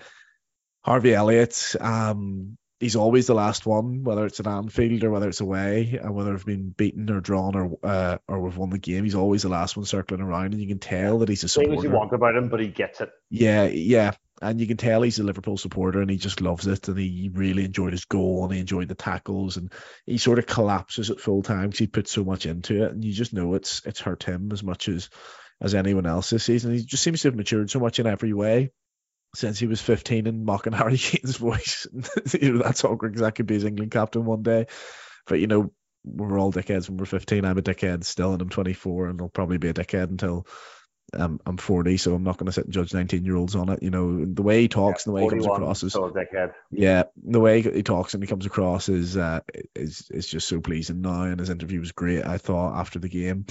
Harvey Elliott, um, he's always the last one, whether it's at Anfield or whether it's away, and whether we've been beaten or drawn or uh, or we've won the game. He's always the last one circling around, and you can tell that he's a supporter. Things you want about him, but he gets it. Yeah, yeah, and you can tell he's a Liverpool supporter, and he just loves it, and he really enjoyed his goal, and he enjoyed the tackles, and he sort of collapses at full time because he put so much into it, and you just know it's it's hurt him as much as as anyone else this season. He just seems to have matured so much in every way since he was 15 and mocking Harry Kane's voice. you know, that's awkward because that could be his England captain one day. But, you know, we're all dickheads when we're 15. I'm a dickhead still, and I'm 24, and I'll probably be a dickhead until um, I'm 40. So I'm not going to sit and judge 19 year olds on it. You know, the way he talks yeah, and the way he comes across is. So. Yeah, the way he talks and he comes across is uh, is is just so pleasing now, and his interview was great. I thought after the game.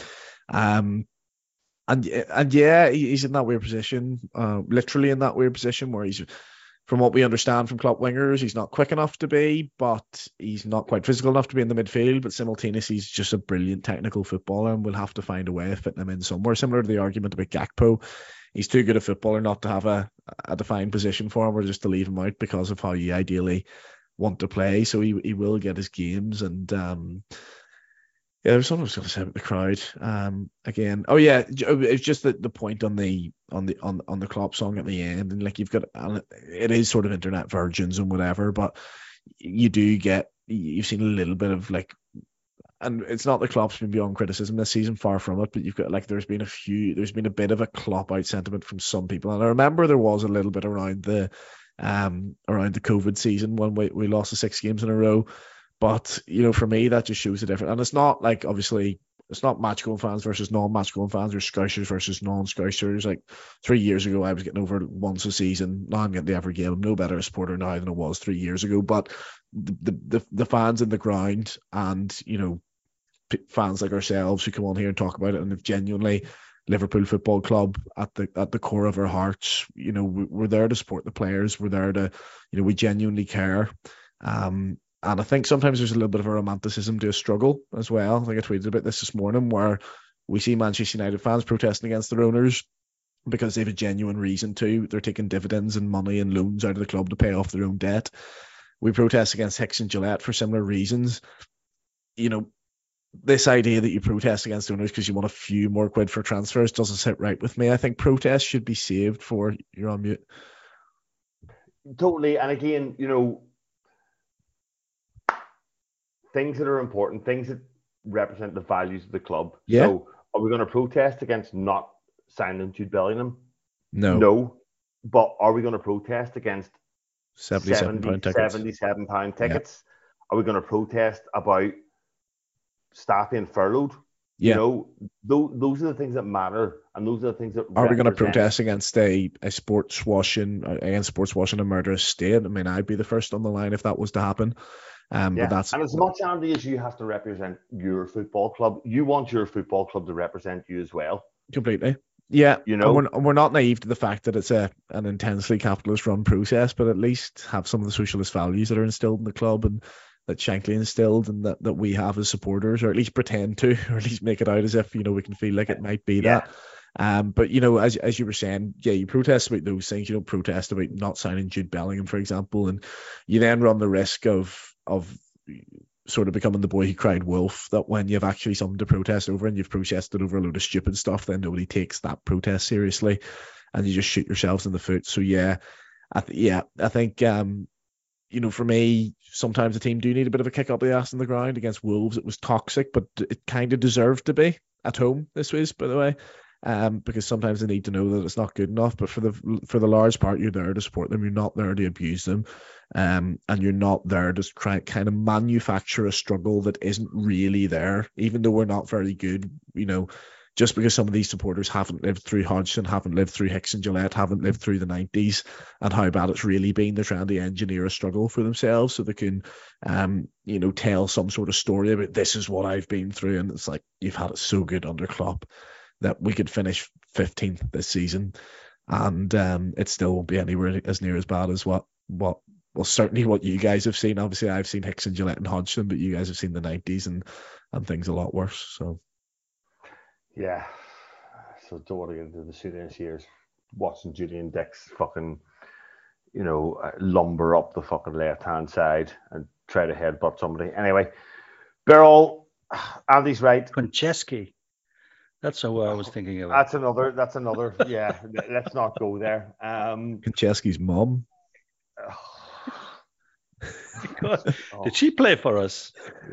Um, and and yeah, he's in that weird position, uh, literally in that weird position where he's, from what we understand from Klopp wingers, he's not quick enough to be, but he's not quite physical enough to be in the midfield. But simultaneously, he's just a brilliant technical footballer, and we'll have to find a way of fitting him in somewhere. Similar to the argument about Gakpo, he's too good a footballer not to have a, a defined position for him, or just to leave him out because of how you ideally want to play. So he he will get his games, and um, yeah, there was something I was going to say about the crowd. Um, again, oh yeah, it's just the, the point on the on the on on the Klopp song at the end, and like you've got, it is sort of internet virgins and whatever, but you do get you've seen a little bit of like, and it's not the Klopp's been beyond criticism this season, far from it, but you've got like there's been a few, there's been a bit of a Klopp out sentiment from some people, and I remember there was a little bit around the um around the COVID season when we we lost the six games in a row but you know, for me, that just shows the difference. And it's not like obviously it's not match going fans versus non-match going fans or Scousers versus non-Scousers. Like three years ago, I was getting over once a season. Now I'm getting every game. I'm no better a supporter now than I was three years ago. But the the, the fans in the ground and you know fans like ourselves who come on here and talk about it and if genuinely Liverpool Football Club at the at the core of our hearts, you know, we're there to support the players. We're there to, you know, we genuinely care. Um, and I think sometimes there's a little bit of a romanticism to a struggle as well. I think I tweeted about this this morning where we see Manchester United fans protesting against their owners because they have a genuine reason to. They're taking dividends and money and loans out of the club to pay off their own debt. We protest against Hicks and Gillett for similar reasons. You know, this idea that you protest against owners because you want a few more quid for transfers doesn't sit right with me. I think protests should be saved for you're on mute. Totally. And again, you know, things that are important, things that represent the values of the club. Yeah. So Are we going to protest against not signing Jude Bellingham? No, No. But are we going to protest against 77 70, pound tickets. 77 pound tickets? Are we going to protest about staff being furloughed? Yeah. You know, those, those are the things that matter, and those are the things that Are we going to protest against a, a sports washing against sports washing a murderous state? I mean, I'd be the first on the line if that was to happen. Um, Yeah. but that's and as much Andy as you have to represent your football club, you want your football club to represent you as well. completely. Yeah, You and know? we're, we're not naive to the fact that it's a an intensely capitalist run process, but at least have some of the socialist values that are instilled in the club and that Shankly instilled and that, that we have as supporters, or at least pretend to, or at least make it out as if you know we can feel like it might be Yeah. that. Um, but you know, as as you were saying, yeah, you protest about those things. You don't protest about not signing Jude Bellingham, for example, and you then run the risk of of sort of becoming the boy who cried wolf. That when you've actually something to protest over and you've protested over a load of stupid stuff, then nobody takes that protest seriously, and you just shoot yourselves in the foot. So yeah, I th- yeah, I think um, you know, for me, sometimes the team do need a bit of a kick up the ass in the ground. Against Wolves, it was toxic, but it kind of deserved to be at home. This was, by the way, um, because sometimes they need to know that it's not good enough. But for the for the large part, you're there to support them. You're not there to abuse them, um, and you're not there to try kind of manufacture a struggle that isn't really there. Even though we're not very good, you know. Just because some of these supporters haven't lived through Hodgson, haven't lived through Hicks and Gillett, haven't lived through the 90s, and how bad it's really been. They're trying to engineer a struggle for themselves so they can, um, you know, tell some sort of story about this is what I've been through. And it's like you've had it so good under Klopp that we could finish 15th this season, and um, it still won't be anywhere as near as bad as what what well certainly what you guys have seen. Obviously, I've seen Hicks and Gillett and Hodgson, but you guys have seen the 90s and and things a lot worse. So Yeah. So don't want to get into the Souness years. Watching Julian Dicks fucking, you know, uh, lumber up the fucking left hand side and try to headbutt somebody. Anyway, Beryl, Andy's right. Konchesky. That's how I was thinking of it. That's another. That's another. Yeah. let's not go there. Um. Konchesky's mom. Because- oh, Did she play for us?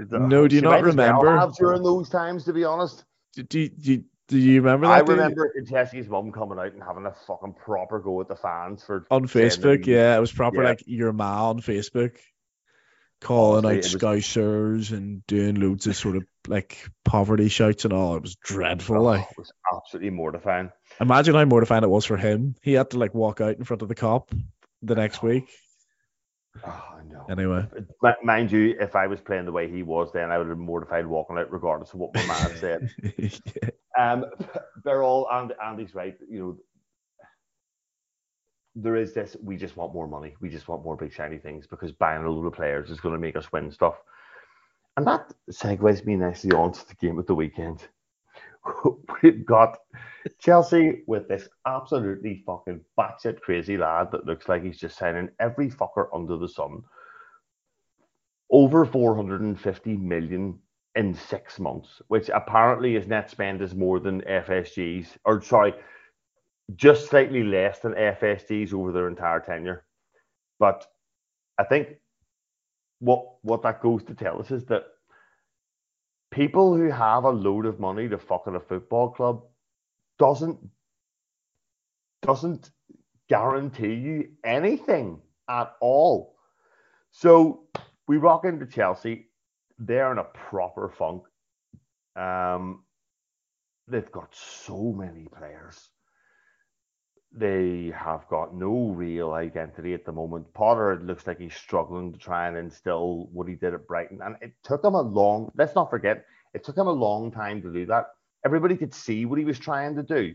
No, do you she not might as remember? have during those times, to be honest. Do, do, do, do you remember that? I do remember Jesse's mom coming out and having a fucking proper go at the fans for on Facebook, he- yeah, it was proper yeah. like your ma on Facebook, calling out was- Scousers and doing loads of sort of like poverty shouts and all. It was dreadful. Oh, Like, it was absolutely mortifying. imagine how mortifying it was for him. He had to like walk out in front of the Kop the next week. Oh, I know. Anyway, Mi- Mind you, if I was playing the way he was, then I would have been mortified walking out, regardless of what my man said. yeah. Um, they're all and Andy's right. You know, there is this. We just want more money. We just want more big shiny things because buying a load of players is going to make us win stuff. And that segues me nicely on to the game of the weekend. We've got Chelsea with this absolutely fucking batshit crazy lad that looks like he's just signing every fucker under the sun. Over 450 million in six months, which apparently his net spend is more than FSG's, or sorry, just slightly less than FSG's over their entire tenure. But I think what what that goes to tell us is that people who have a load of money to fuck at a football club doesn't doesn't guarantee you anything at all. So we rock into Chelsea. They're in a proper funk. Um, they've got so many players. They have got no real identity at the moment. Potter, it looks like he's struggling to try and instill what he did at Brighton. And it took him a long, let's not forget, it took him a long time to do that. Everybody could see what he was trying to do.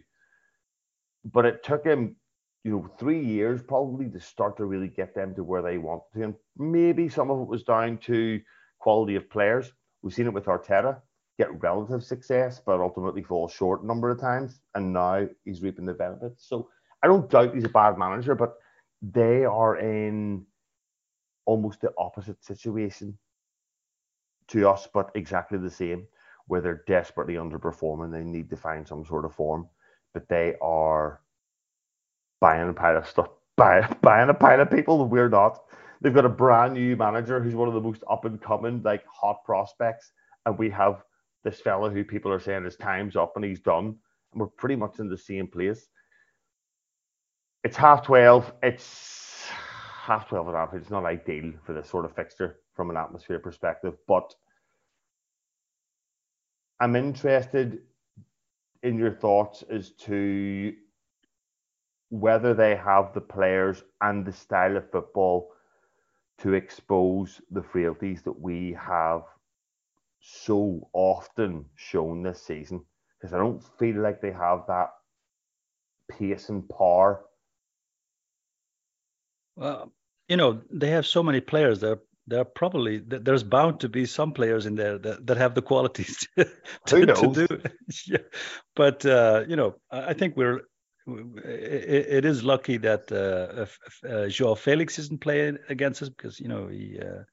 But it took him, you know, three years probably to start to really get them to where they wanted to. And maybe some of it was down to quality of players. We've seen it with Arteta get relative success, but ultimately fall short a number of times. And now he's reaping the benefits. So I don't doubt he's a bad manager, but they are in almost the opposite situation to us, but exactly the same, where they're desperately underperforming. They need to find some sort of form, but they are buying a pile of stuff, buy, buying a pile of people we're not. They've got a brand new manager who's one of the most up and coming, like hot prospects, and we have this fella who people are saying his time's up and he's done, and we're pretty much in the same place. It's half twelve. It's half twelve at Anfield. It's not ideal for this sort of fixture from an atmosphere perspective, but I'm interested in your thoughts as to whether they have the players and the style of football to expose the frailties that we have so often shown this season. Because I don't feel like they have that pace and power. Well, you know, they have so many players. There, there are probably there's bound to be some players in there that, that have the qualities to, to, to do. yeah. But uh, you know, I think we're it, it is lucky that uh, uh, Joao Felix isn't playing against us because you know he. Uh,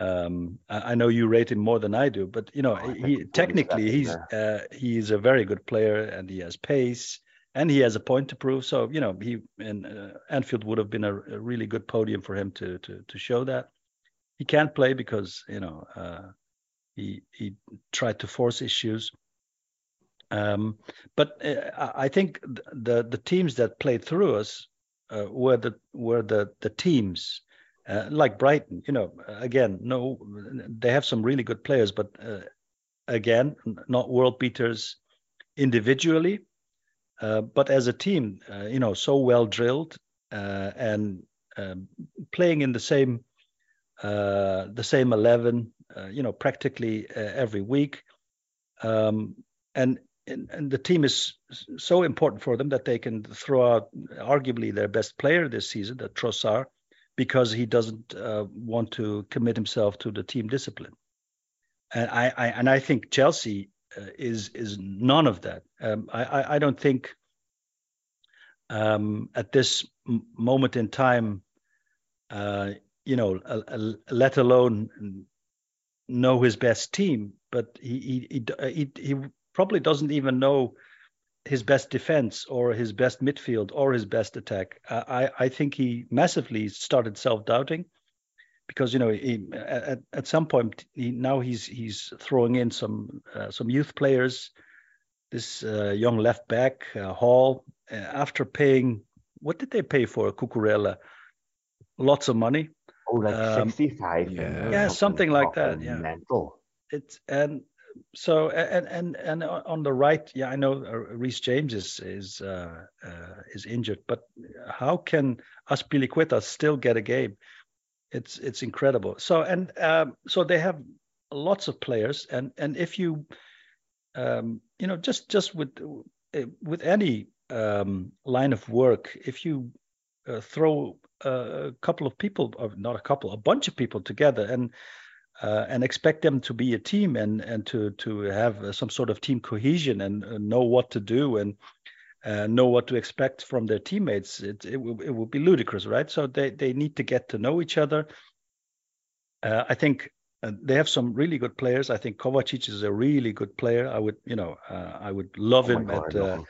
um, I, I, know you rate him more than I do, but you know oh, he technically he's uh, he's a very good player and he has pace and he has a point to prove. So you know he and uh, Anfield would have been a, a, really good podium for him to to to show that. He can't play because you know uh, he he tried to force issues um, but uh, I think the the teams that played through us uh, were the were the the teams uh, like Brighton. You know, again, no, they have some really good players, but uh, again, not world beaters individually, uh, but as a team, uh, you know, so well drilled and um, playing in the same the same eleven. you know, practically every week. Um, and and, and, the team is so important for them that they can throw out arguably their best player this season, that Trossard, because he doesn't uh, want to commit himself to the team discipline. And I, I and I think Chelsea uh, is is none of that. Um, I, I don't think um, at this moment in time, uh, you know, let alone know his best team, but he he he, he probably doesn't even know his best defense or his best midfield or his best attack. I, I think he massively started self-doubting because you know he, at, at some point he, now he's he's throwing in some uh, some youth players. This uh, young left back uh, Hall, uh, after paying what did they pay for Cucurella? Lots of money. Oh, like um, sixty-five. Yeah, yeah something like that. Yeah, mental. It's and so and and and on the right, yeah, I know uh, Reece James is is uh, uh, is injured, but how can Azpilicueta still get a game? It's it's incredible. So and um, so they have lots of players, and and if you um, you know just just with with any um, line of work, if you uh, throw a couple of people, or not a couple, a bunch of people together, and uh, and expect them to be a team and and to to have some sort of team cohesion and uh, know what to do and uh, know what to expect from their teammates. It it will it will be ludicrous, right? So they they need to get to know each other. Uh, I think uh, they have some really good players. I think Kovacic is a really good player. I would you know I would love oh him God, at.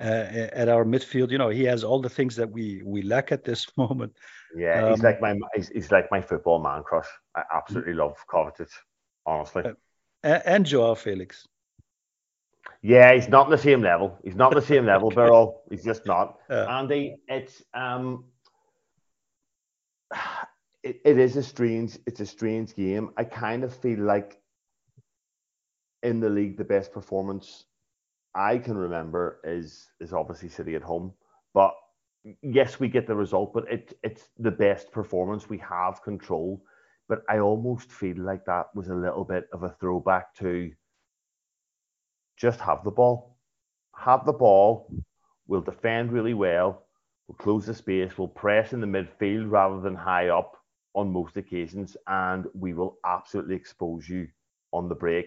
at our midfield, you know, he has all the things that we we lack at this moment. Yeah, um, he's like my he's, he's, like my football man crush. I absolutely love Kovacic, honestly. Uh, and Joao Felix. Yeah, he's not on the same level. He's not on the same level, okay. He's just not. Uh, Andy, it's um, it, it is a strange, it's a strange game. I kind of feel like in the league, the best performance I can remember is is obviously City at home, but yes, we get the result, but it, it's the best performance. We have control. But I almost feel like that was a little bit of a throwback to just have the ball. Have the ball. We'll defend really well. We'll close the space. We'll press in the midfield rather than high up on most occasions. And we will absolutely expose you on the break.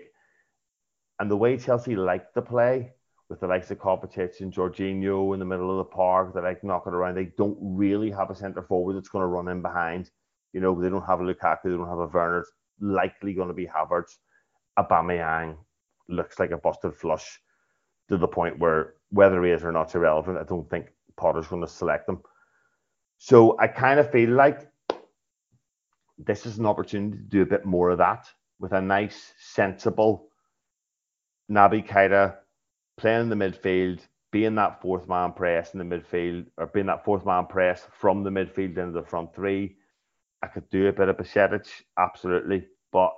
And the way Chelsea like to play with the likes of Kovacic and Jorginho in the middle of the park they like knocking around. They don't really have a centre forward that's going to run in behind. You know, they don't have a Lukaku, they don't have a Werner. It's likely going to be Havertz. Aubameyang looks like a busted flush to the point where whether he is or not irrelevant. I don't think Potter's going to select him. So I kind of feel like this is an opportunity to do a bit more of that with a nice, sensible Naby Keita playing in the midfield, being that fourth man press in the midfield, or being that fourth man press from the midfield into the front three. I could do a bit of Bajcetic, absolutely. But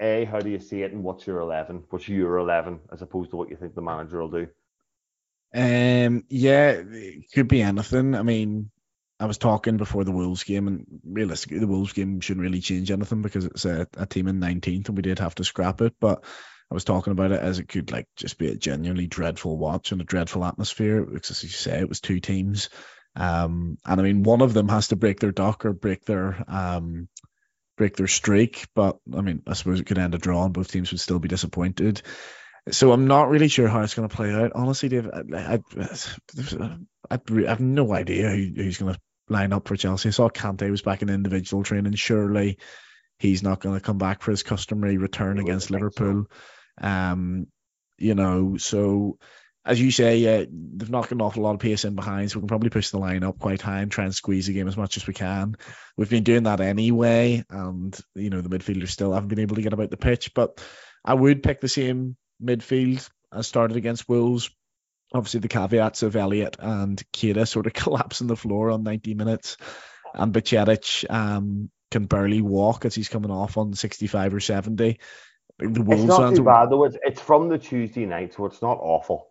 A, how do you see it and what's your 11? What's your 11 as opposed to what you think the manager will do? Um, yeah, it could be anything. I mean, I was talking before the Wolves game, and realistically, the Wolves game shouldn't really change anything because it's a, a team in 19th, and we did have to scrap it. But I was talking about it as it could like just be a genuinely dreadful watch and a dreadful atmosphere. Because as you say, it was two teams, um, and I mean, one of them has to break their duck or break their um, break their streak. But I mean, I suppose it could end a draw, and both teams would still be disappointed. So I'm not really sure how it's going to play out. Honestly, Dave, I, I, I, I have no idea who, who's going to line up for Chelsea. I saw Kante was back in individual training. Surely he's not going to come back for his customary return against Liverpool. So. Um, you know, so as you say, yeah, they've knocked an awful lot of pace in behind, so we can probably push the line up quite high and try and squeeze the game as much as we can. We've been doing that anyway, and you know the midfielders still haven't been able to get about the pitch. But I would pick the same midfield as started against Wolves. Obviously, the caveats of Elliott and Keita sort of collapsing the floor on 90 minutes, and Bajcetic um, can barely walk as he's coming off on 65 or 70. The Wolves it's not too bad though. It's, it's from the Tuesday night, so it's not awful.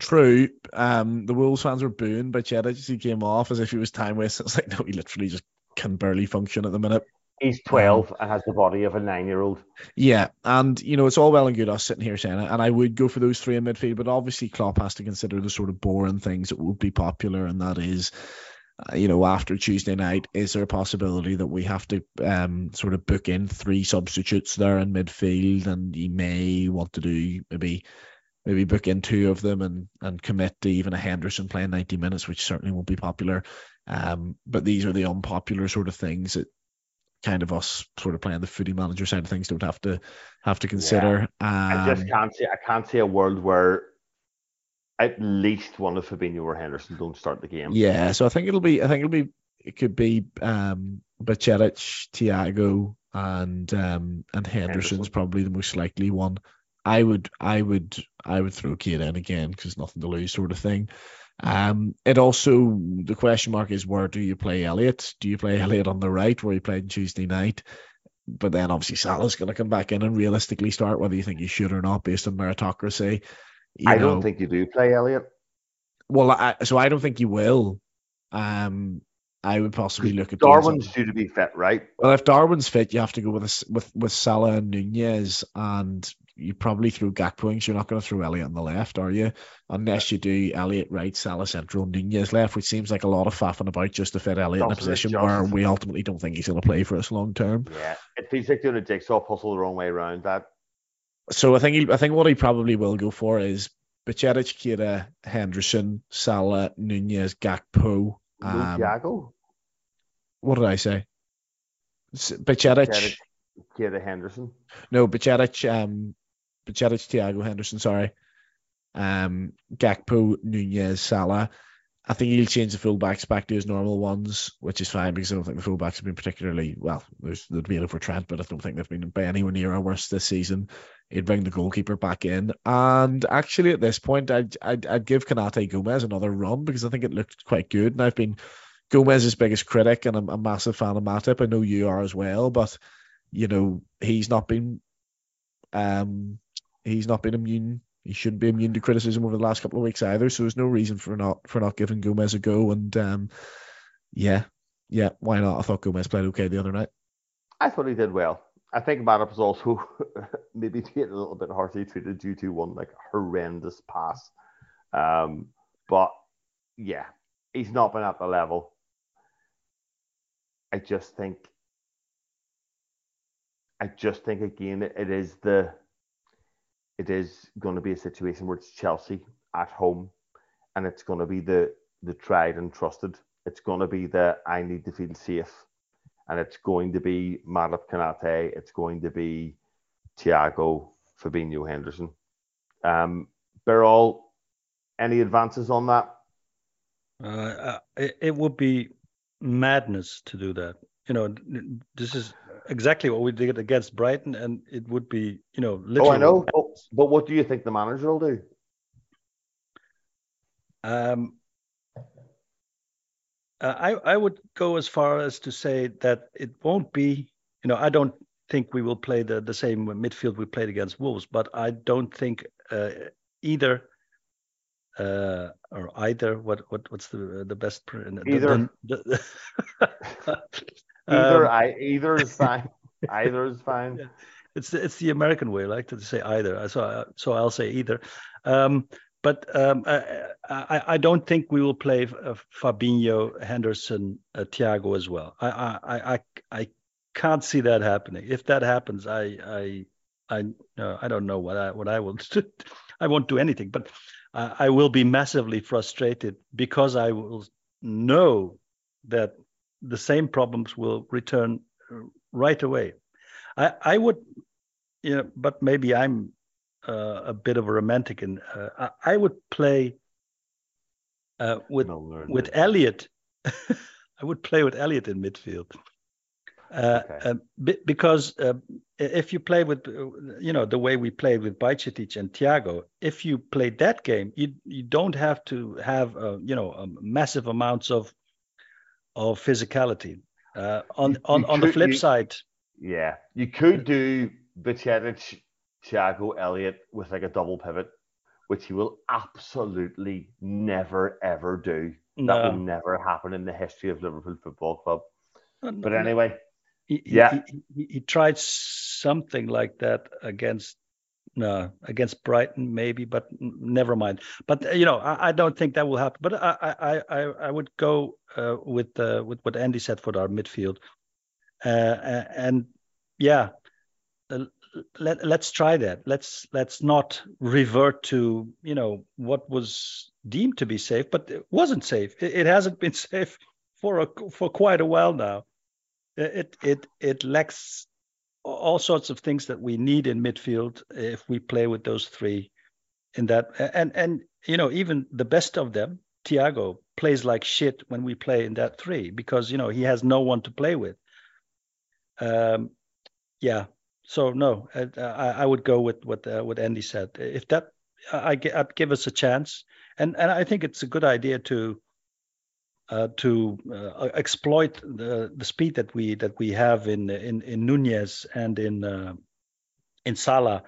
True. Um, the Wolves fans were booing Bajcetic as he came off as if he was time wasting. It's like no, he literally just can barely function at the minute. He's 12 um, and has the body of a nine year old. Yeah. And, you know, it's all well and good us sitting here saying it. And I would go for those three in midfield, but obviously Klopp has to consider the sort of boring things that would be popular. And that is, uh, you know, after Tuesday night, is there a possibility that we have to um, sort of book in three substitutes there in midfield? And he may want to do maybe maybe book in two of them and and commit to even a Henderson playing 90 minutes, which certainly won't be popular. Um, but these are the unpopular sort of things that kind of us sort of playing the footy manager side of things don't have to have to consider. Yeah. Um, I just can't see I can't see a world where at least one of Fabinho or Henderson don't start the game. Yeah, so I think it'll be I think it'll be it could be um Thiago and um and Henderson's Henderson. probably the most likely one. I would I would I would throw Keita in again because nothing to lose sort of thing. Um, it also the question mark is where do you play Elliott? Do you play Elliott on the right where he played Tuesday night? But then obviously Salah's going to come back in and realistically start whether you think he should or not based on meritocracy. I know, don't think you do play Elliott. Well, I, so I don't think you will. Um, I would possibly look at Darwin's due to be fit, right? Well, if Darwin's fit, you have to go with a, with with Salah and Nunez, and you probably throw Gakpo in. You're not going to throw Elliott on the left, are you? Unless you do Elliott right, Salah central, Nunez left, which seems like a lot of faffing about just to fit Elliott in a position where we ultimately don't think he's going to play for us long term. Yeah, it feels like doing a jigsaw puzzle the wrong way around. That. So I think he, I think what he probably will go for is Bajcetic, Keita, Henderson, Salah, Nunez, Gakpo. Um, Thiago. What did I say? Bajcetic. Keita Henderson. No, Bajcetic, um, Bajcetic, Thiago Henderson, sorry. Um, Gakpo, Nunez, Salah. I think he'll change the fullbacks back to his normal ones, which is fine because I don't think the fullbacks have been particularly well. There's the debate over Trent, but I don't think they've been by anywhere near our worst this season. He'd bring the goalkeeper back in, and actually at this point, I'd I'd, I'd give Konaté Gomez another run because I think it looked quite good, and I've been Gomez's biggest critic, and I'm a massive fan of Matip. I know you are as well, but you know he's not been um he's not been immune. He shouldn't be immune to criticism over the last couple of weeks either. So there's no reason for not for not giving Gomez a go. And um, yeah, yeah, why not? I thought Gomez played okay the other night. I thought he did well. I think Matip was also maybe a little bit harshly treated due to one like horrendous pass. Um, but yeah, he's not been at the level. I just think I just think again it is the it is going to be a situation where it's Chelsea at home, and it's going to be the the tried and trusted. It's going to be the I need to feel safe, and it's going to be Matip Konaté. It's going to be Thiago Fabinho Henderson. Um, Beryl, any advances on that? Uh, uh, it, it would be madness to do that. You know, this is exactly what we did against Brighton, and it would be, you know, literally. Oh, I know. But, but what do you think the manager will do? Um, uh, I I would go as far as to say that it won't be. You know, I don't think we will play the the same midfield we played against Wolves, but I don't think uh, either uh, or either what what what's the the best either the, the, either um, I either is fine either is fine. Yeah. It's it's the American way, I like to say either. So so I'll say either. Um, but um, I, I, I don't think we will play uh, Fabinho, Henderson, uh, Thiago as well. I, I I I can't see that happening. If that happens, I I I uh, I don't know what I what I will do. I won't do anything, but uh, I will be massively frustrated because I will know that the same problems will return uh, right away. I I would, you know, but maybe I'm uh, a bit of a romantic, and uh, I, I, would play uh, with with Elliott. I would play with Elliott in midfield. Uh, okay. Um, because uh, if you play with, you know, the way we played with Bajcetic and Thiago, if you play that game, you you don't have to have, uh, you know, um, massive amounts of of physicality. Uh, on you, on you on could, the flip you, side, yeah, you could do Bajcetic, Thiago, Elliott with like a double pivot, which he will absolutely never ever do. No. That will never happen in the history of Liverpool Football Club. But anyway, he, yeah, he, he, he, tried something like that against no against Brighton maybe, but never mind. But you know, I, I don't think that will happen. But I I I, I would go uh, with uh, with what Andy said for our midfield, uh, and yeah. Uh, let, let's try that. Let's let's not revert to you know what was deemed to be safe, but it wasn't safe. It, it hasn't been safe for a, for quite a while now it it it lacks all sorts of things that we need in midfield if we play with those three in that and and you know even the best of them Thiago plays like shit when we play in that three because you know he has no one to play with. Um yeah. So no I, I would go with what uh, what Andy said. If that I, I'd give us a chance. And and I think it's a good idea to uh, to uh, exploit the, the speed that we that we have in in, in Nunez and in uh, in Salah.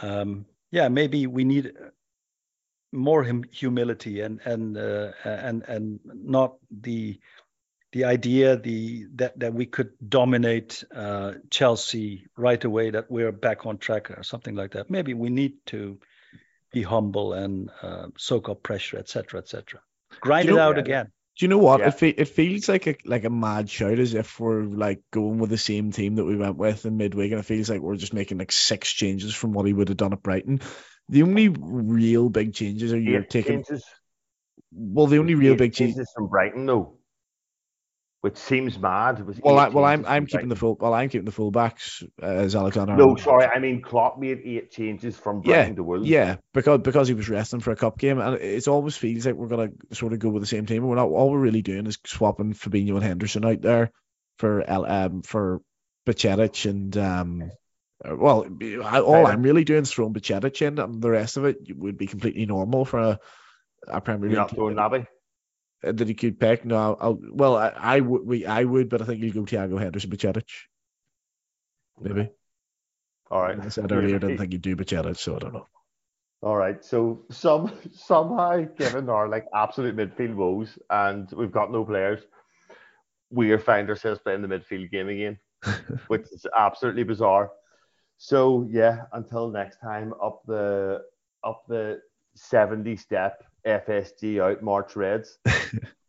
Um, yeah, maybe we need more hum- humility and and uh, and and not the the idea the that that we could dominate uh, Chelsea right away that we're back on track or something like that. Maybe we need to be humble and uh, soak up pressure, etc., etc. Grind it out again. Do you know what? Yeah. It, fe- it feels like a like a mad shout as if we're like going with the same team that we went with in midweek, and it feels like we're just making like six changes from what he would have done at Brighton. The only real big changes are you're taking. Changes. Well, the only real big changes from Brighton, though which seems mad. well, I, well, I'm I'm keeping the full. Well, I'm keeping the fullbacks uh, as Alexander. No, sorry, I mean Klopp made eight changes from Brighton yeah, to Wolves. Yeah, because because he was resting for a cup game, and it always feels like we're gonna sort of go with the same team. We're not. All we're really doing is swapping Fabinho and Henderson out there for um for Bajcetic and um. Well, all I'm really doing is throwing Bajcetic in, and the rest of it would be completely normal for a, a Premier League. You're not throwing Naby. Uh, did he keep Peck? No, I'll, well, I, I would, we, I would, but I think he'll go Thiago Henderson, Bajcetic. Maybe. All right. I said earlier, I didn't think he'd do Bajcetic, so I don't know. All right. So some somehow, given our like absolute midfield woes, and we've got no players, we find ourselves playing the midfield game again, which is absolutely bizarre. So yeah, until next time, up the up the 70 step FSG out March Reds.